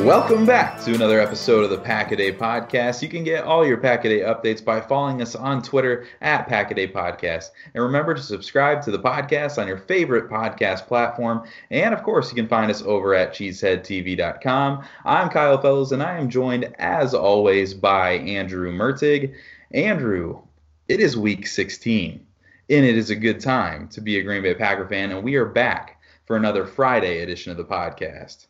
Welcome back to another episode of the Packaday Podcast. You can get all your Packaday updates by following us on Twitter at Packaday Podcast. And remember to subscribe to the podcast on your favorite podcast platform. And of course, you can find us over at cheeseheadtv.com. I'm Kyle Fellows, and I am joined, as always, by Andrew Mertig. Andrew, it is week 16, and it is a good time to be a Green Bay Packer fan, and we are back for another Friday edition of the podcast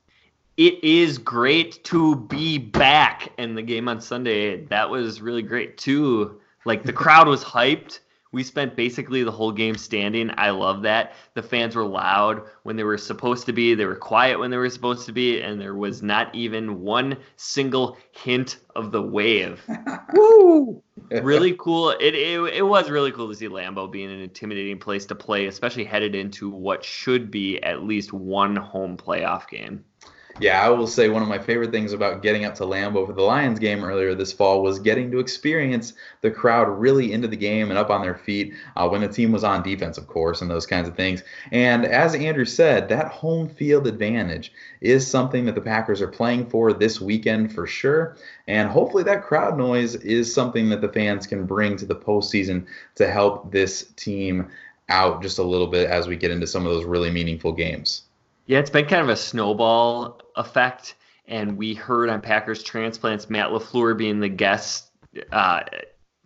it is great to be back in the game on Sunday. That was really great too. Like the crowd was hyped. We spent basically the whole game standing. I love that. The fans were loud when they were supposed to be. They were quiet when they were supposed to be, and there was not even one single hint of the wave. Woo! really cool. It, it it was really cool to see Lambeau being an intimidating place to play, especially headed into what should be at least one home playoff game. Yeah, I will say one of my favorite things about getting up to Lambeau for the Lions game earlier this fall was getting to experience the crowd really into the game and up on their feet uh, when the team was on defense, of course, and those kinds of things. And as Andrew said, that home field advantage is something that the Packers are playing for this weekend for sure. And hopefully, that crowd noise is something that the fans can bring to the postseason to help this team out just a little bit as we get into some of those really meaningful games. Yeah, it's been kind of a snowball effect. And we heard on Packers Transplants Matt LaFleur being the guest uh,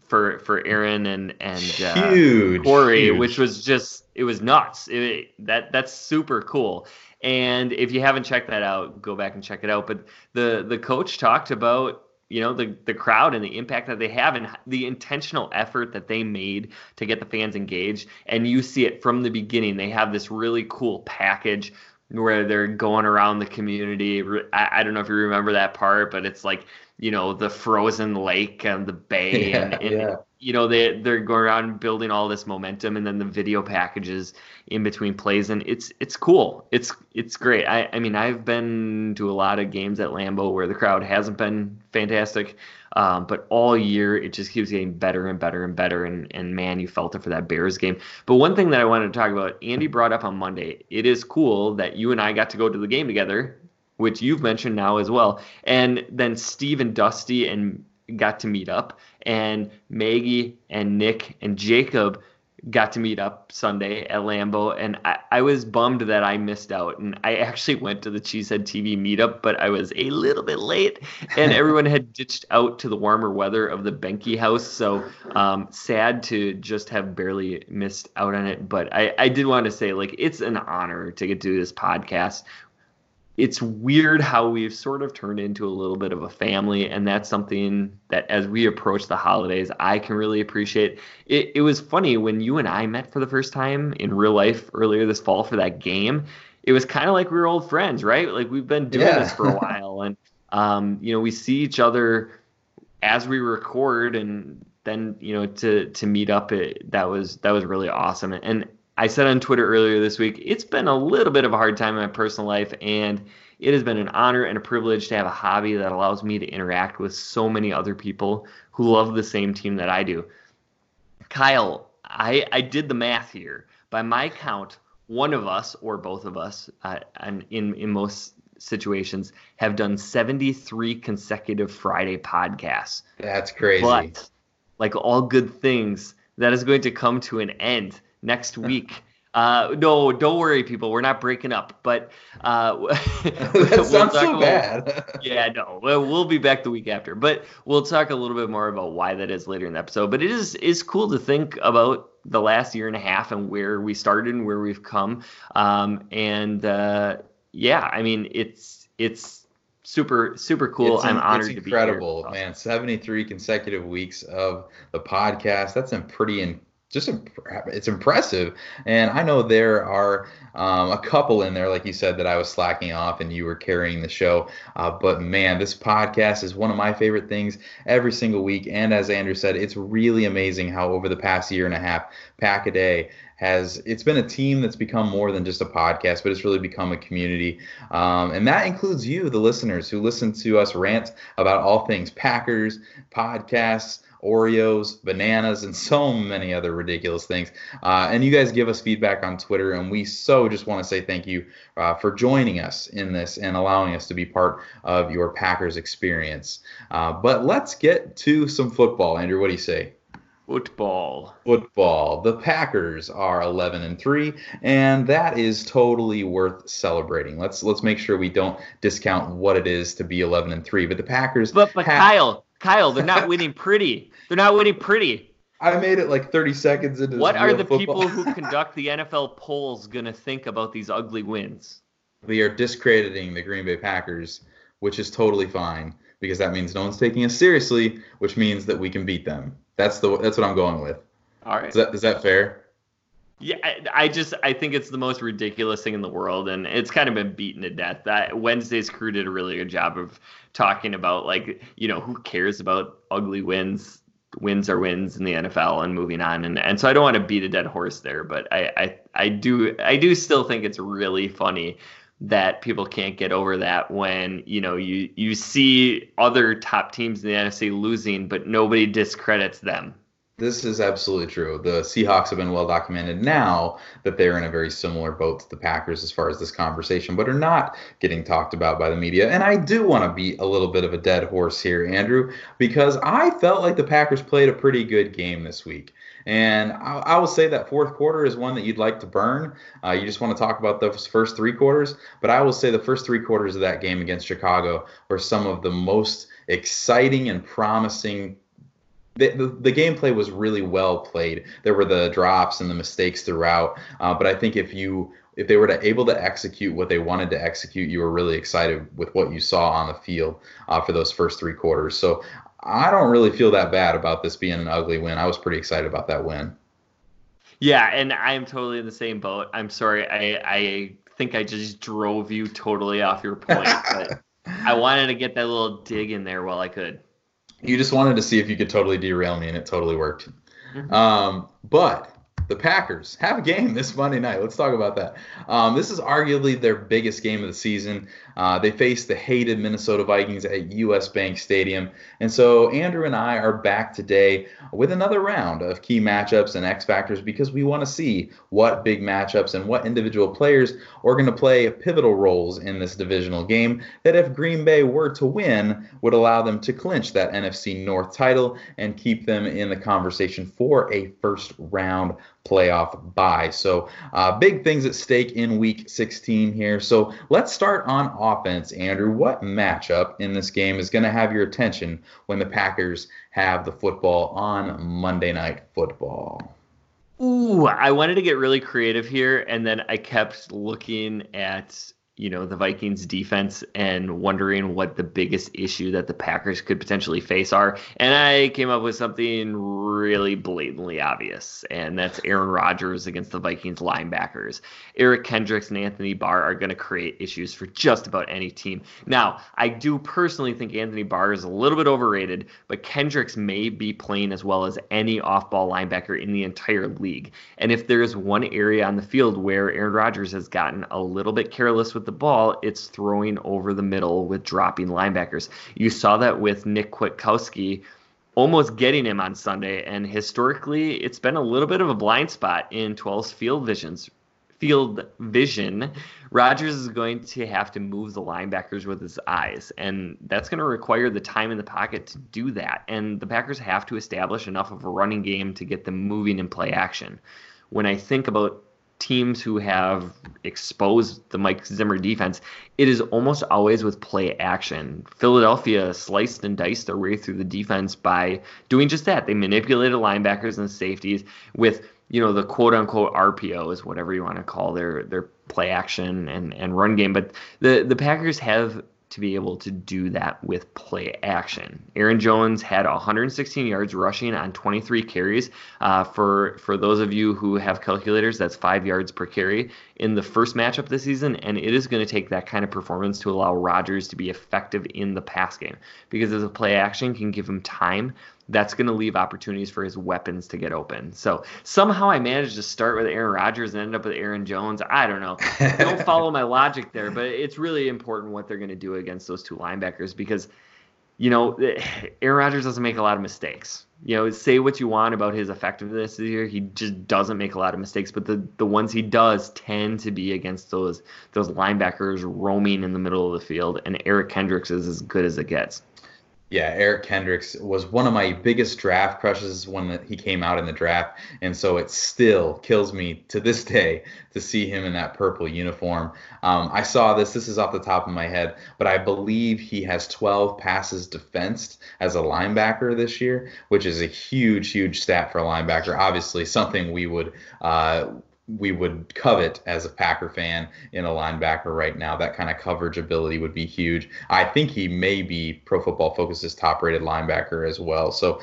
for for Aaron and and uh, huge, Corey, huge. which was just it was nuts. It, that that's super cool. And if you haven't checked that out, go back and check it out. But the the coach talked about you know the the crowd and the impact that they have and the intentional effort that they made to get the fans engaged and you see it from the beginning they have this really cool package where they're going around the community. I, I, don't know if you remember that part, but it's like you know the frozen lake and the bay, yeah, and, and yeah. you know they they're going around building all this momentum, and then the video packages in between plays, and it's it's cool. It's it's great. I I mean I've been to a lot of games at Lambeau where the crowd hasn't been fantastic. Um, but all year, it just keeps getting better and better and better. And, and man, you felt it for that Bears game. But one thing that I wanted to talk about, Andy brought up on Monday, it is cool that you and I got to go to the game together, which you've mentioned now as well. And then Steve and Dusty and got to meet up, and Maggie and Nick and Jacob got to meet up Sunday at Lambeau, and I, I, was bummed that I missed out. And I actually went to the Cheesehead TV meetup, but I was a little bit late, and everyone had ditched out to the warmer weather of the Behnke house. So um, sad to just have barely missed out on it. But I, I did want to say, like, it's an honor to get to do this podcast it's weird how we've sort of turned into a little bit of a family and that's something that as we approach the holidays i can really appreciate. It, it was funny when you and i met for the first time in real life earlier this fall for that game it was kind of like we were old friends right? Like we've been doing yeah. this for a while and um, you know we see each other as we record and then you know to to meet up it, that was that was really awesome. And I said on Twitter earlier this week, it's been a little bit of a hard time in my personal life, and it has been an honor and a privilege to have a hobby that allows me to interact with so many other people who love the same team that I do. Kyle, I, I did the math here. By my count, one of us or both of us, uh, and in in most situations, have done 73 consecutive Friday podcasts. That's crazy. But like all good things, that is going to come to an end next week. Uh, no, don't worry, people. We're not breaking up, but uh, that we'll sounds so bad. yeah, no, we'll be back the week after, but we'll talk a little bit more about why that is later in the episode. But it is is cool to think about the last year and a half and where we started and where we've come. Um, and uh, yeah, I mean, it's it's super super cool. It's, I'm honored it's incredible, to be here. Incredible, man. 73 consecutive weeks of the podcast. That's a pretty in, just it's impressive. And I know there are um, a couple in there, like you said, that I was slacking off and you were carrying the show. Uh, but man, this podcast is one of my favorite things every single week. And as Andrew said, it's really amazing how over the past year and a half, Pack a Day has it's been a team that's become more than just a podcast, but it's really become a community. Um, and that includes you, the listeners who listen to us rant about all things Packers, podcasts, Oreos, bananas, and so many other ridiculous things. Uh, and you guys give us feedback on Twitter, and we so just want to say thank you uh, for joining us in this and allowing us to be part of your Packers experience. Uh, but let's get to some football. Andrew, what do you say? Football. Football. The Packers are 11 and 3 and that is totally worth celebrating. Let's let's make sure we don't discount what it is to be 11 and 3, but the Packers But but have, Kyle, Kyle, they're not winning pretty. They're not winning pretty. I made it like 30 seconds into What are the football. people who conduct the NFL polls going to think about these ugly wins? They are discrediting the Green Bay Packers, which is totally fine because that means no one's taking us seriously, which means that we can beat them. That's the that's what I'm going with. All right. Is that is that fair? Yeah, I just I think it's the most ridiculous thing in the world, and it's kind of been beaten to death. That Wednesday's crew did a really good job of talking about like you know who cares about ugly wins wins are wins in the NFL and moving on and and so I don't want to beat a dead horse there but I I, I do I do still think it's really funny that people can't get over that when you know you you see other top teams in the NFC losing but nobody discredits them this is absolutely true. The Seahawks have been well documented now that they're in a very similar boat to the Packers as far as this conversation, but are not getting talked about by the media. And I do want to beat a little bit of a dead horse here, Andrew, because I felt like the Packers played a pretty good game this week. And I, I will say that fourth quarter is one that you'd like to burn. Uh, you just want to talk about those first three quarters. But I will say the first three quarters of that game against Chicago were some of the most exciting and promising the, the, the, gameplay was really well played. There were the drops and the mistakes throughout, uh, but I think if you if they were to able to execute what they wanted to execute, you were really excited with what you saw on the field uh, for those first three quarters. So I don't really feel that bad about this being an ugly win. I was pretty excited about that win. Yeah, and I'm totally in the same boat. I'm sorry, I I think I just drove you totally off your point, but I wanted to get that little dig in there while I could. You just wanted to see if you could totally derail me, and it totally worked. Mm-hmm. Um, but the Packers have a game this Monday night. Let's talk about that. Um, this is arguably their biggest game of the season. Uh, they face the hated Minnesota Vikings at US Bank Stadium. And so Andrew and I are back today with another round of key matchups and X factors because we want to see what big matchups and what individual players are going to play pivotal roles in this divisional game that if Green Bay were to win would allow them to clinch that NFC North title and keep them in the conversation for a first round playoff bye. So, uh, big things at stake in week 16 here. So, let's start on offense, Andrew. What matchup in this game is going to have your attention when the Packers have the football on Monday Night Football? Ooh, I wanted to get really creative here, and then I kept looking at you know the Vikings defense and wondering what the biggest issue that the Packers could potentially face are and I came up with something really blatantly obvious and that's Aaron Rodgers against the Vikings linebackers. Eric Kendricks and Anthony Barr are going to create issues for just about any team. Now, I do personally think Anthony Barr is a little bit overrated, but Kendricks may be playing as well as any off-ball linebacker in the entire league. And if there's one area on the field where Aaron Rodgers has gotten a little bit careless with the ball, it's throwing over the middle with dropping linebackers. You saw that with Nick Kwiatkowski almost getting him on Sunday, and historically, it's been a little bit of a blind spot in 12's field visions. Field vision, Rodgers is going to have to move the linebackers with his eyes, and that's going to require the time in the pocket to do that. And the Packers have to establish enough of a running game to get them moving in play action. When I think about teams who have exposed the Mike Zimmer defense, it is almost always with play action. Philadelphia sliced and diced their way through the defense by doing just that. They manipulated linebackers and safeties with, you know, the quote unquote RPOs, whatever you want to call their their play action and, and run game. But the, the Packers have to be able to do that with play action. Aaron Jones had 116 yards rushing on 23 carries. Uh, for for those of you who have calculators, that's five yards per carry in the first matchup this season, and it is going to take that kind of performance to allow Rodgers to be effective in the pass game because as a play action can give him time that's going to leave opportunities for his weapons to get open. So somehow I managed to start with Aaron Rodgers and end up with Aaron Jones. I don't know. don't follow my logic there, but it's really important what they're going to do against those two linebackers because, you know, Aaron Rodgers doesn't make a lot of mistakes. You know, say what you want about his effectiveness this year, he just doesn't make a lot of mistakes. But the the ones he does tend to be against those those linebackers roaming in the middle of the field, and Eric Kendricks is as good as it gets. Yeah, Eric Kendricks was one of my biggest draft crushes when he came out in the draft, and so it still kills me to this day to see him in that purple uniform. Um, I saw this. This is off the top of my head, but I believe he has 12 passes defensed as a linebacker this year, which is a huge, huge stat for a linebacker. Obviously, something we would uh, we would covet as a Packer fan in a linebacker right now. That kind of coverage ability would be huge. I think he may be Pro Football Focus's top rated linebacker as well. So,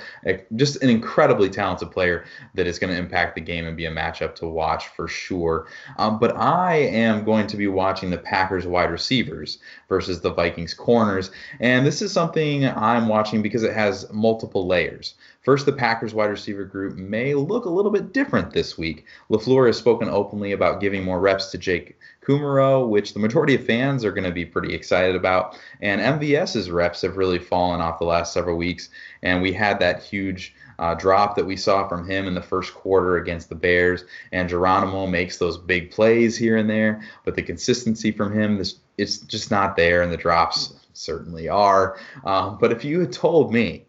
just an incredibly talented player that is going to impact the game and be a matchup to watch for sure. Um, but I am going to be watching the Packers wide receivers versus the Vikings corners. And this is something I'm watching because it has multiple layers. First, the Packers wide receiver group may look a little bit different this week. LaFleur has spoken openly about giving more reps to Jake Kumerow, which the majority of fans are going to be pretty excited about. And MVS's reps have really fallen off the last several weeks. And we had that huge uh, drop that we saw from him in the first quarter against the Bears. And Geronimo makes those big plays here and there, but the consistency from him, this, it's just not there. And the drops certainly are. Um, but if you had told me,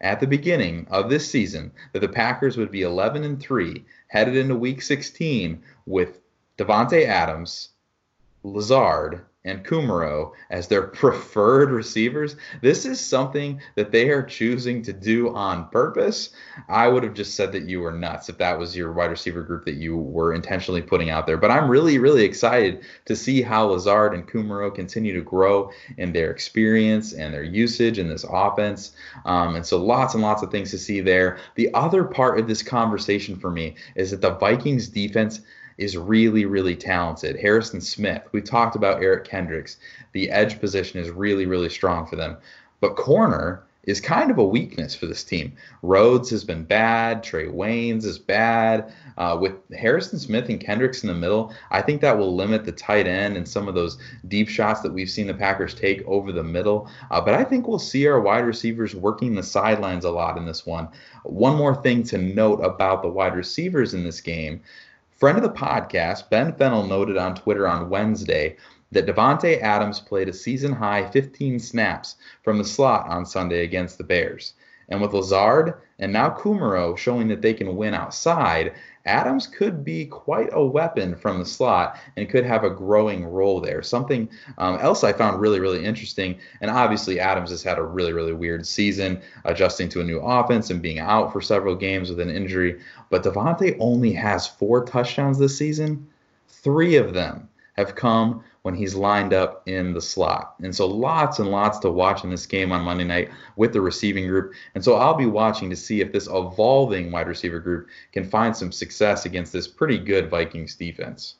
at the beginning of this season that the Packers would be 11 and 3 headed into week 16 with Davante Adams, Lazard, and Kumerow as their preferred receivers. This is something that they are choosing to do on purpose. I would have just said that you were nuts if that was your wide receiver group that you were intentionally putting out there. But I'm really, really excited to see how Lazard and Kumerow continue to grow in their experience and their usage in this offense. Um, and so lots and lots of things to see there. The other part of this conversation for me is that the Vikings defense – is really, really talented. Harrison Smith, we talked about Eric Kendricks. The edge position is really, really strong for them. But corner is kind of a weakness for this team. Rhodes has been bad. Trae Waynes is bad. Uh, with Harrison Smith and Kendricks in the middle, I think that will limit the tight end and some of those deep shots that we've seen the Packers take over the middle. Uh, but I think we'll see our wide receivers working the sidelines a lot in this one. One more thing to note about the wide receivers in this game Friend of the podcast, Ben Fennell noted on Twitter on Wednesday that Davante Adams played a season high 15 snaps from the slot on Sunday against the Bears. And with Lazard and now Kumerow showing that they can win outside, Adams could be quite a weapon from the slot and could have a growing role there. Something um, else I found really, really interesting, and obviously Adams has had a really, really weird season adjusting to a new offense and being out for several games with an injury. But Davante only has four touchdowns this season. Three of them have come when he's lined up in the slot. And so lots and lots to watch in this game on Monday night with the receiving group. And so I'll be watching to see if this evolving wide receiver group can find some success against this pretty good Vikings defense.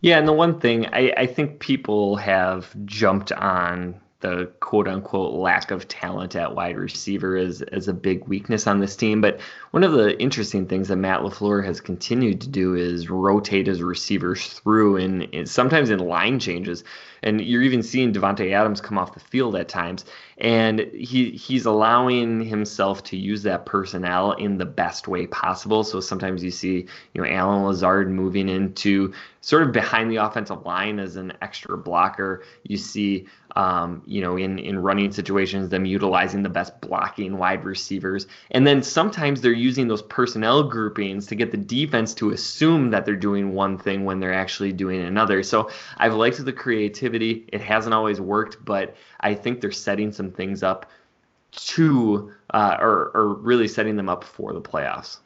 Yeah, and the one thing I, I think people have jumped on the quote unquote lack of talent at wide receiver is as a big weakness on this team. But one of the interesting things that Matt LaFleur has continued to do is rotate his receivers through and sometimes in line changes. And you're even seeing Davante Adams come off the field at times, and he he's allowing himself to use that personnel in the best way possible. So sometimes you see, you know, Allen Lazard moving into sort of behind the offensive line as an extra blocker. You see, um, you know, in in running situations, them utilizing the best blocking wide receivers, and then sometimes they're using those personnel groupings to get the defense to assume that they're doing one thing when they're actually doing another. So I've liked the creativity. It hasn't always worked, but I think they're setting some things up to, uh, or or really setting them up for the playoffs.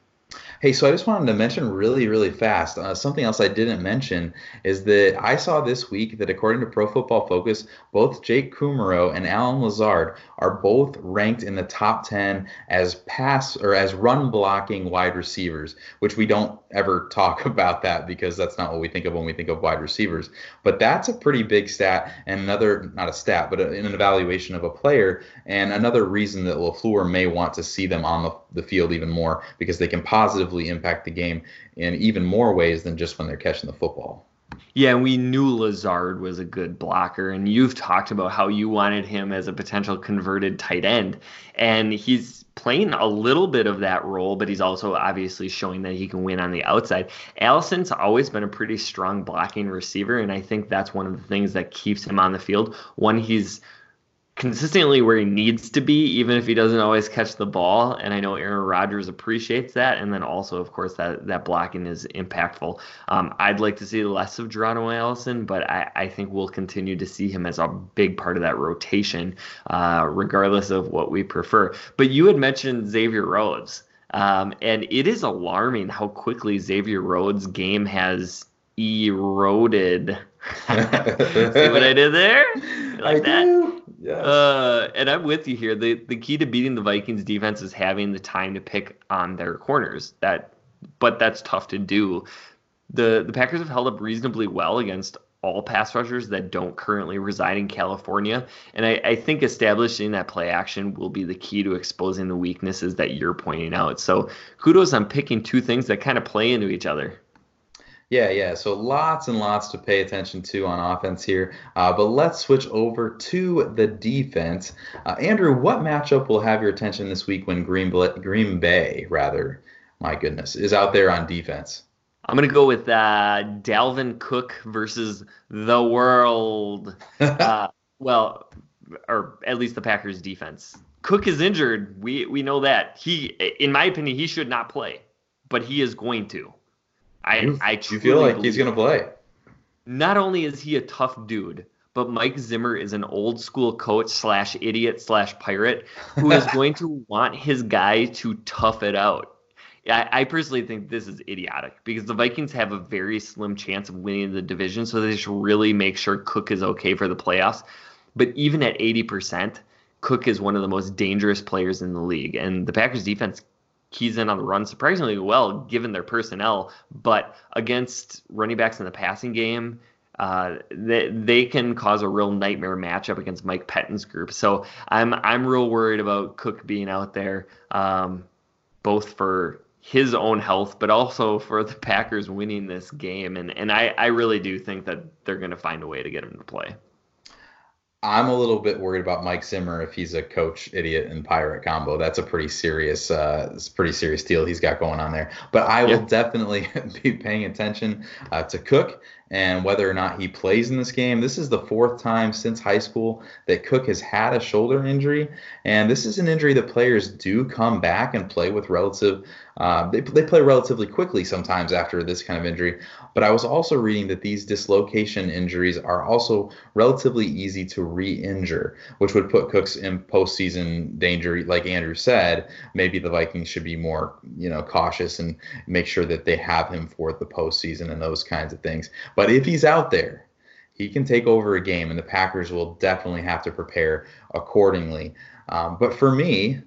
Hey, so I just wanted to mention really, really fast uh, something else I didn't mention is that I saw this week that according to Pro Football Focus, both Jake Kumerow and Allen Lazard are both ranked in the top 10 as pass or as run blocking wide receivers, which we don't ever talk about that because that's not what we think of when we think of wide receivers. But that's a pretty big stat and another, not a stat, but a, an evaluation of a player and another reason that LaFleur may want to see them on the, the field even more because they can positively positively impact the game in even more ways than just when they're catching the football. Yeah, we knew Lazard was a good blocker, and you've talked about how you wanted him as a potential converted tight end. And he's playing a little bit of that role, but he's also obviously showing that he can win on the outside. Allison's always been a pretty strong blocking receiver, and I think that's one of the things that keeps him on the field. One, he's consistently where he needs to be, even if he doesn't always catch the ball. And I know Aaron Rodgers appreciates that. And then also, of course, that that blocking is impactful. Um, I'd like to see less of Geronimo Allison, but I, I, think we'll continue to see him as a big part of that rotation, uh, regardless of what we prefer. But you had mentioned Xavier Rhodes. Um, and it is alarming how quickly Xavier Rhodes' game has eroded. See what I did there? like I that? Do. Yes. Uh, and I'm with you here. The the key to beating the Vikings defense is having the time to pick on their corners. That but that's tough to do. The the Packers have held up reasonably well against all pass rushers that don't currently reside in California. And I, I, think establishing that play action will be the key to exposing the weaknesses that you're pointing out. So kudos on picking two things that kind of play into each other. Yeah, yeah. So lots and lots to pay attention to on offense here. Uh, but let's switch over to the defense. Uh, Andrew, what matchup will have your attention this week when Green, Green Bay, rather, my goodness, is out there on defense? I'm going to go with uh, Dalvin Cook versus the world. uh, well, or at least the Packers defense. Cook is injured. We we know that. He in my opinion he should not play, but he is going to. I I feel like he's gonna play. Not only is he a tough dude, but Mike Zimmer is an old school coach slash idiot slash pirate who is going to want his guy to tough it out. I, I personally think this is idiotic because the Vikings have a very slim chance of winning the division, so they should really make sure Cook is okay for the playoffs. But even at 80%, Cook is one of the most dangerous players in the league, and the Packers defense keys in on the run surprisingly well given their personnel, but against running backs in the passing game, uh, they, they can cause a real nightmare matchup against Mike Pettine's group. So I'm I'm real worried about Cook being out there, um, both for his own health, but also for the Packers winning this game. And and I, I really do think that they're going to find a way to get him to play. I'm a little bit worried about Mike Zimmer if he's a coach idiot and pirate combo. That's a pretty serious, uh, it's pretty serious deal he's got going on there. But I will definitely be paying attention uh, to Cook and whether or not he plays in this game. This is the fourth time since high school that Cook has had a shoulder injury, and this is an injury that players do come back and play with relative. Uh, they, they play relatively quickly sometimes after this kind of injury. But I was also reading that these dislocation injuries are also relatively easy to re-injure, which would put Cooks in postseason danger. Like Andrew said, maybe the Vikings should be more, you know, cautious and make sure that they have him for the postseason and those kinds of things. But if he's out there, he can take over a game, and the Packers will definitely have to prepare accordingly. Um, but for me,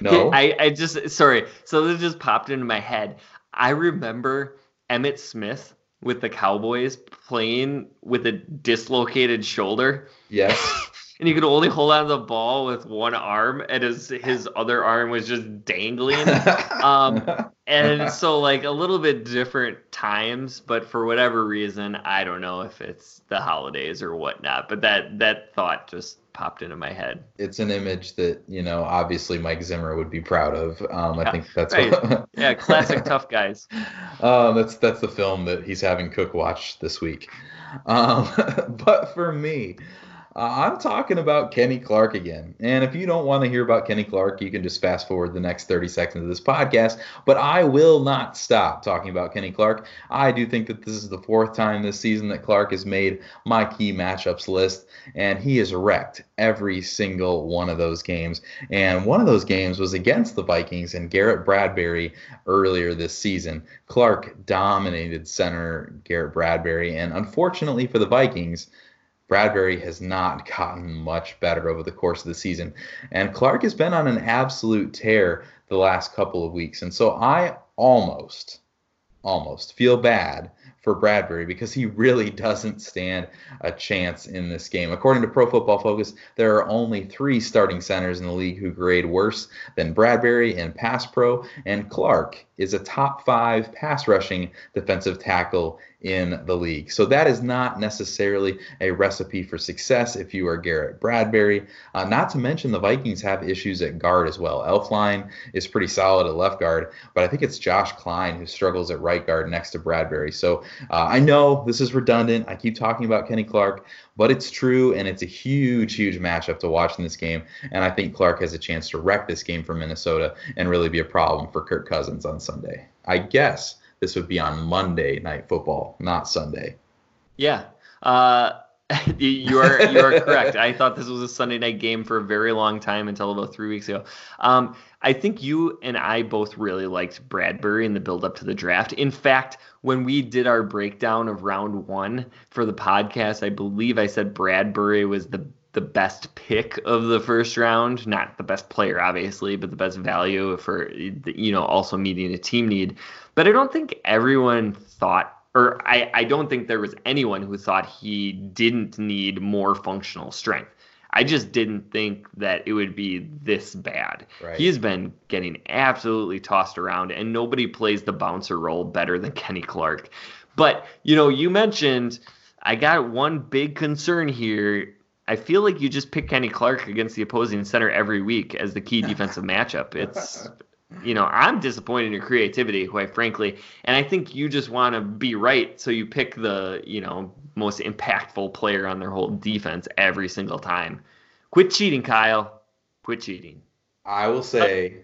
no. I, I just sorry. So this just popped into my head. I remember Emmitt Smith with the Cowboys playing with a dislocated shoulder. Yes. And he could only hold on to the ball with one arm, and his his other arm was just dangling. um, and so like a little bit different times, but for whatever reason, I don't know if it's the holidays or whatnot. But that that thought just popped into my head. It's an image that you know, obviously Mike Zimmer would be proud of. Um, I think that's right. what, yeah, classic tough guys. Um, that's that's the film that he's having Cook watch this week. Um, but for me, uh, I'm talking about Kenny Clark again. And if you don't want to hear about Kenny Clark, you can just fast forward the next 30 seconds of this podcast. But I will not stop talking about Kenny Clark. I do think that this is the fourth time this season that Clark has made my key matchups list, and he has wrecked every single one of those games. And one of those games was against the Vikings and Garrett Bradbury earlier this season. Clark dominated center Garrett Bradbury, and unfortunately for the Vikings, Bradbury has not gotten much better over the course of the season. And Clark has been on an absolute tear the last couple of weeks. And so I almost, almost feel bad for Bradbury because he really doesn't stand a chance in this game. According to Pro Football Focus, there are only three starting centers in the league who grade worse than Bradbury in pass pro, and Clark is a top five pass rushing defensive tackle in the league. So that is not necessarily a recipe for success if you are Garrett Bradbury. Uh, not to mention the Vikings have issues at guard as well. Elflein is pretty solid at left guard, but I think it's Josh Kline who struggles at right guard next to Bradbury. So uh, I know this is redundant. I keep talking about Kenny Clark, but it's true, and it's a huge, huge matchup to watch in this game. And I think Clark has a chance to wreck this game for Minnesota and really be a problem for Kirk Cousins on Sunday. I guess this would be on Monday Night Football, not Sunday. Yeah. Uh, you are you are correct. I thought this was a Sunday night game for a very long time until about three weeks ago. Um, I think you and I both really liked Bradbury in the build up to the draft. In fact, when we did our breakdown of round one for the podcast, I believe I said Bradbury was the the best pick of the first round, not the best player obviously, but the best value for you know also meeting a team need. But I don't think everyone thought or I, I don't think there was anyone who thought he didn't need more functional strength. I just didn't think that it would be this bad. Right. He has been getting absolutely tossed around, and nobody plays the bouncer role better than Kenny Clark. But, you know, you mentioned I got one big concern here. I feel like you just pick Kenny Clark against the opposing center every week as the key defensive matchup. It's you know, I'm disappointed in your creativity, quite frankly. And I think you just want to be right, so you pick the, you know, most impactful player on their whole defense every single time. Quit cheating, Kyle. Quit cheating. I will say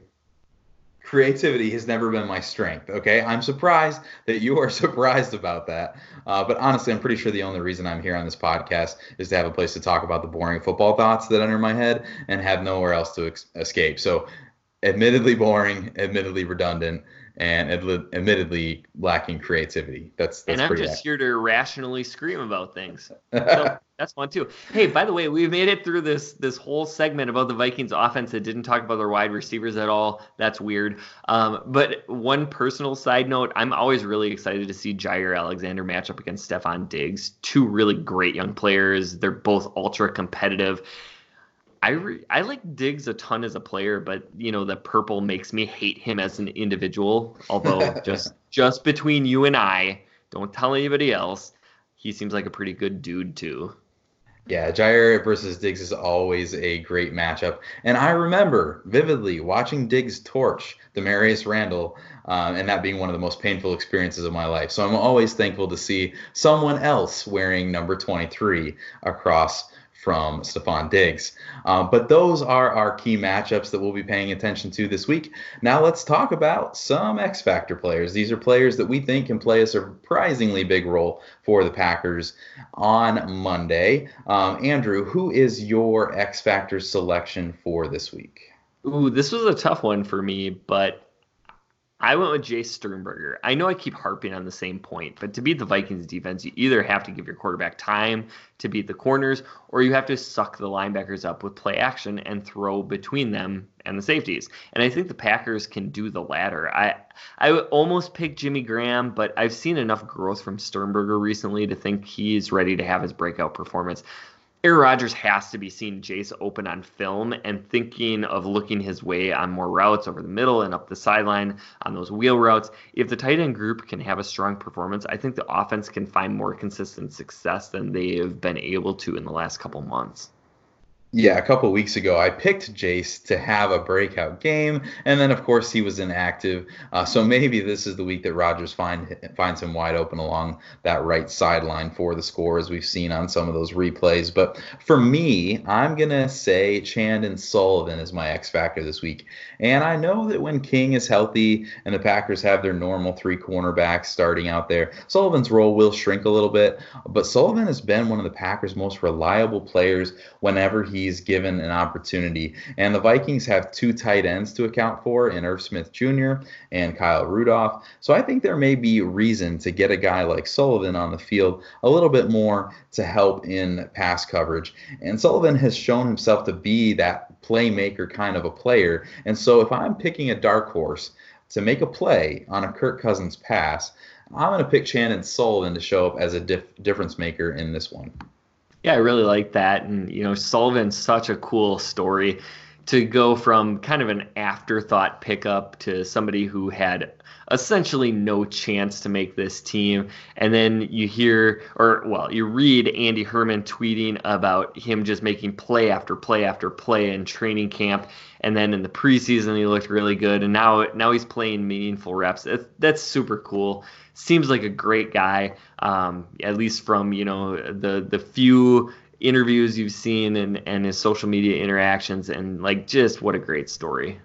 creativity has never been my strength. Okay, I'm surprised that you are surprised about that. Uh, but honestly, I'm pretty sure the only reason I'm here on this podcast is to have a place to talk about the boring football thoughts that enter my head and have nowhere else to ex- escape. So admittedly boring, admittedly redundant, and admittedly lacking creativity. That's that's and I'm just accurate. here to rationally scream about things. So that's fun too. Hey, by the way, we made it through this this whole segment about the Vikings offense that didn't talk about their wide receivers at all. That's weird. Um, but one personal side note, I'm always really excited to see Jaire Alexander match up against Stefon Diggs. Two really great young players. They're both ultra competitive. I re- I like Diggs a ton as a player, but you know the purple makes me hate him as an individual. Although just just between you and I, don't tell anybody else. He seems like a pretty good dude too. Yeah, Jaire versus Diggs is always a great matchup. And I remember vividly watching Diggs torch Damarious Randall, um, and that being one of the most painful experiences of my life. So I'm always thankful to see someone else wearing number 23 across from Stefon Diggs. Um, but those are our key matchups that we'll be paying attention to this week. Now let's talk about some X Factor players. These are players that we think can play a surprisingly big role for the Packers on Monday. Um, Andrew, who is your X Factor selection for this week? Ooh, this was a tough one for me, but I went with Jace Sternberger. I know I keep harping on the same point, but to beat the Vikings defense, you either have to give your quarterback time to beat the corners, or you have to suck the linebackers up with play action and throw between them and the safeties. And I think the Packers can do the latter. I I would almost pick Jimmy Graham, but I've seen enough growth from Sternberger recently to think he's ready to have his breakout performance. Aaron Rodgers has to be seeing Jace open on film and thinking of looking his way on more routes over the middle and up the sideline on those wheel routes. If the tight end group can have a strong performance, I think the offense can find more consistent success than they have been able to in the last couple months. Yeah, a couple weeks ago, I picked Jace to have a breakout game, and then of course he was inactive. Uh, so maybe this is the week that Rodgers find finds him wide open along that right sideline for the score, as we've seen on some of those replays. But for me, I'm gonna say Chandon Sullivan is my X factor this week, and I know that when King is healthy and the Packers have their normal three cornerbacks starting out there, Sullivan's role will shrink a little bit. But Sullivan has been one of the Packers' most reliable players whenever he he's given an opportunity. And the Vikings have two tight ends to account for in Irv Smith Jr. and Kyle Rudolph. So I think there may be reason to get a guy like Sullivan on the field a little bit more to help in pass coverage. And Sullivan has shown himself to be that playmaker kind of a player. And so if I'm picking a dark horse to make a play on a Kirk Cousins pass, I'm going to pick Chandon Sullivan to show up as a dif- difference maker in this one. Yeah, I really like that. And, you know, Sullivan's such a cool story to go from kind of an afterthought pickup to somebody who had essentially no chance to make this team. And then you hear, or well, you read Andy Herman tweeting about him just making play after play after play in training camp. And then in the preseason, he looked really good. And now, now he's playing meaningful reps. That's, that's super cool seems like a great guy, um, at least from you know the the few interviews you've seen and and his social media interactions, and like just what a great story.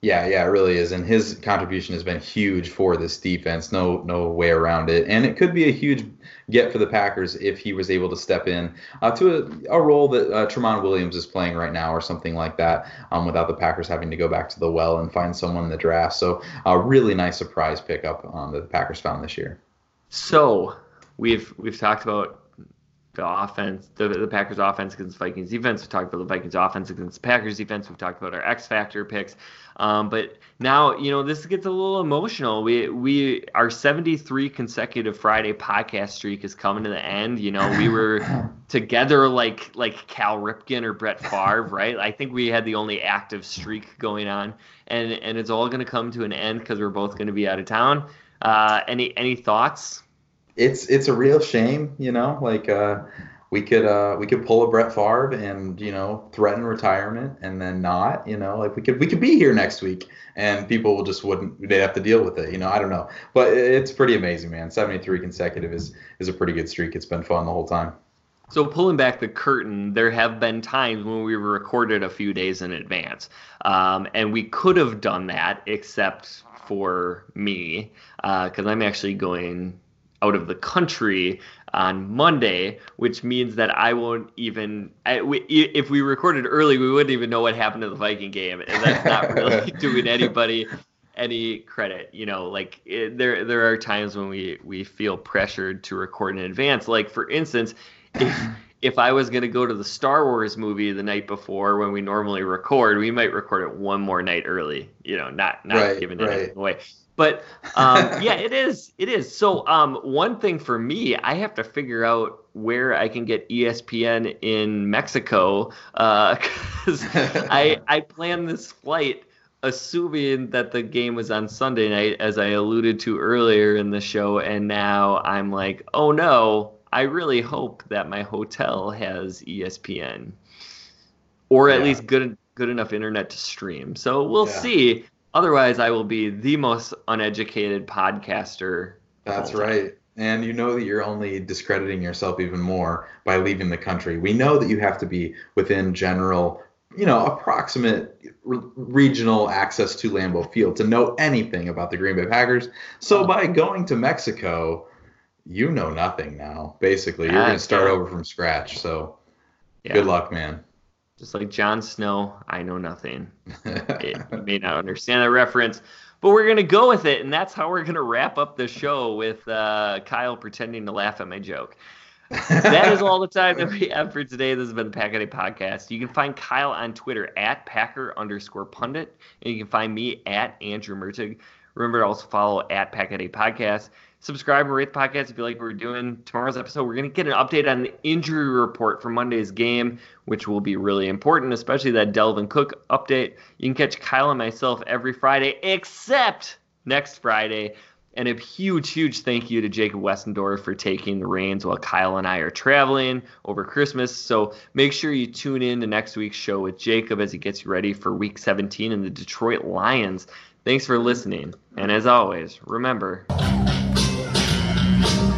Yeah, yeah, it really is, and his contribution has been huge for this defense. No, no way around it. And it could be a huge get for the Packers if he was able to step in uh, to a, a, role that uh, Tramon Williams is playing right now, or something like that, um, without the Packers having to go back to the well and find someone in the draft. So, a really nice surprise pickup um, that the Packers found this year. So, we've we've talked about the offense, the, the Packers offense against Vikings defense. We've talked about the Vikings offense against the Packers defense. We've talked about our X factor picks. Um, but now, you know, this gets a little emotional. We we our 73 consecutive Friday podcast streak is coming to the end. You know, we were together like like Cal Ripken or Brett Favre, right? I think we had the only active streak going on, and and it's all going to come to an end because we're both going to be out of town. Uh, any any thoughts? it's it's a real shame, you know, like uh, we could uh, we could pull a Brett Favre and you know threaten retirement and then not, you know, like we could we could be here next week and people just wouldn't they'd have to deal with it, you know. I don't know, but it's pretty amazing, man. Seventy three consecutive is is a pretty good streak. It's been fun the whole time. So pulling back the curtain, there have been times when we recorded a few days in advance, um, and we could have done that except for me because uh, I'm actually going out of the country on Monday, which means that I won't even. I, we, if we recorded early, we wouldn't even know what happened to the Viking game, and that's not really doing anybody any credit. You know, like it, there there are times when we we feel pressured to record in advance. Like for instance, if if I was going to go to the Star Wars movie the night before when we normally record, we might record it one more night early. You know, not not right, giving right. anything away. But um, yeah, it is. It is. So um, one thing for me, I have to figure out where I can get ESPN in Mexico because uh, I I planned this flight assuming that the game was on Sunday night, as I alluded to earlier in the show, and now I'm like, oh no, I really hope that my hotel has ESPN or at Yeah. least good good enough internet to stream. So we'll Yeah. see. Otherwise, I will be the most uneducated podcaster. That's right. And you know that you're only discrediting yourself even more by leaving the country. We know that you have to be within general, you know, approximate re- regional access to Lambeau Field to know anything about the Green Bay Packers. So by going to Mexico, you know nothing now. Basically, you're going to start over from scratch. So Yeah. good luck, man. Just like Jon Snow, I know nothing. It- you may not understand that reference, but we're gonna go with it, and that's how we're gonna wrap up the show with uh, Kyle pretending to laugh at my joke. that is all the time that we have for today. This has been the Pack a Day podcast. You can find Kyle on Twitter at Packer underscore pundit, and you can find me at Andrew Mertig. Remember to also follow at Pack a Day podcast. Subscribe and rate the podcast if you like what we're doing. Tomorrow's episode, we're going to get an update on the injury report for Monday's game, which will be really important, especially that Dalvin Cook update. You can catch Kyle and myself every Friday, except next Friday. And a huge, huge thank you to Jacob Westendorf for taking the reins while Kyle and I are traveling over Christmas. So make sure you tune in to next week's show with Jacob as he gets you ready for week 17 in the Detroit Lions. Thanks for listening. And as always, remember. Thank you.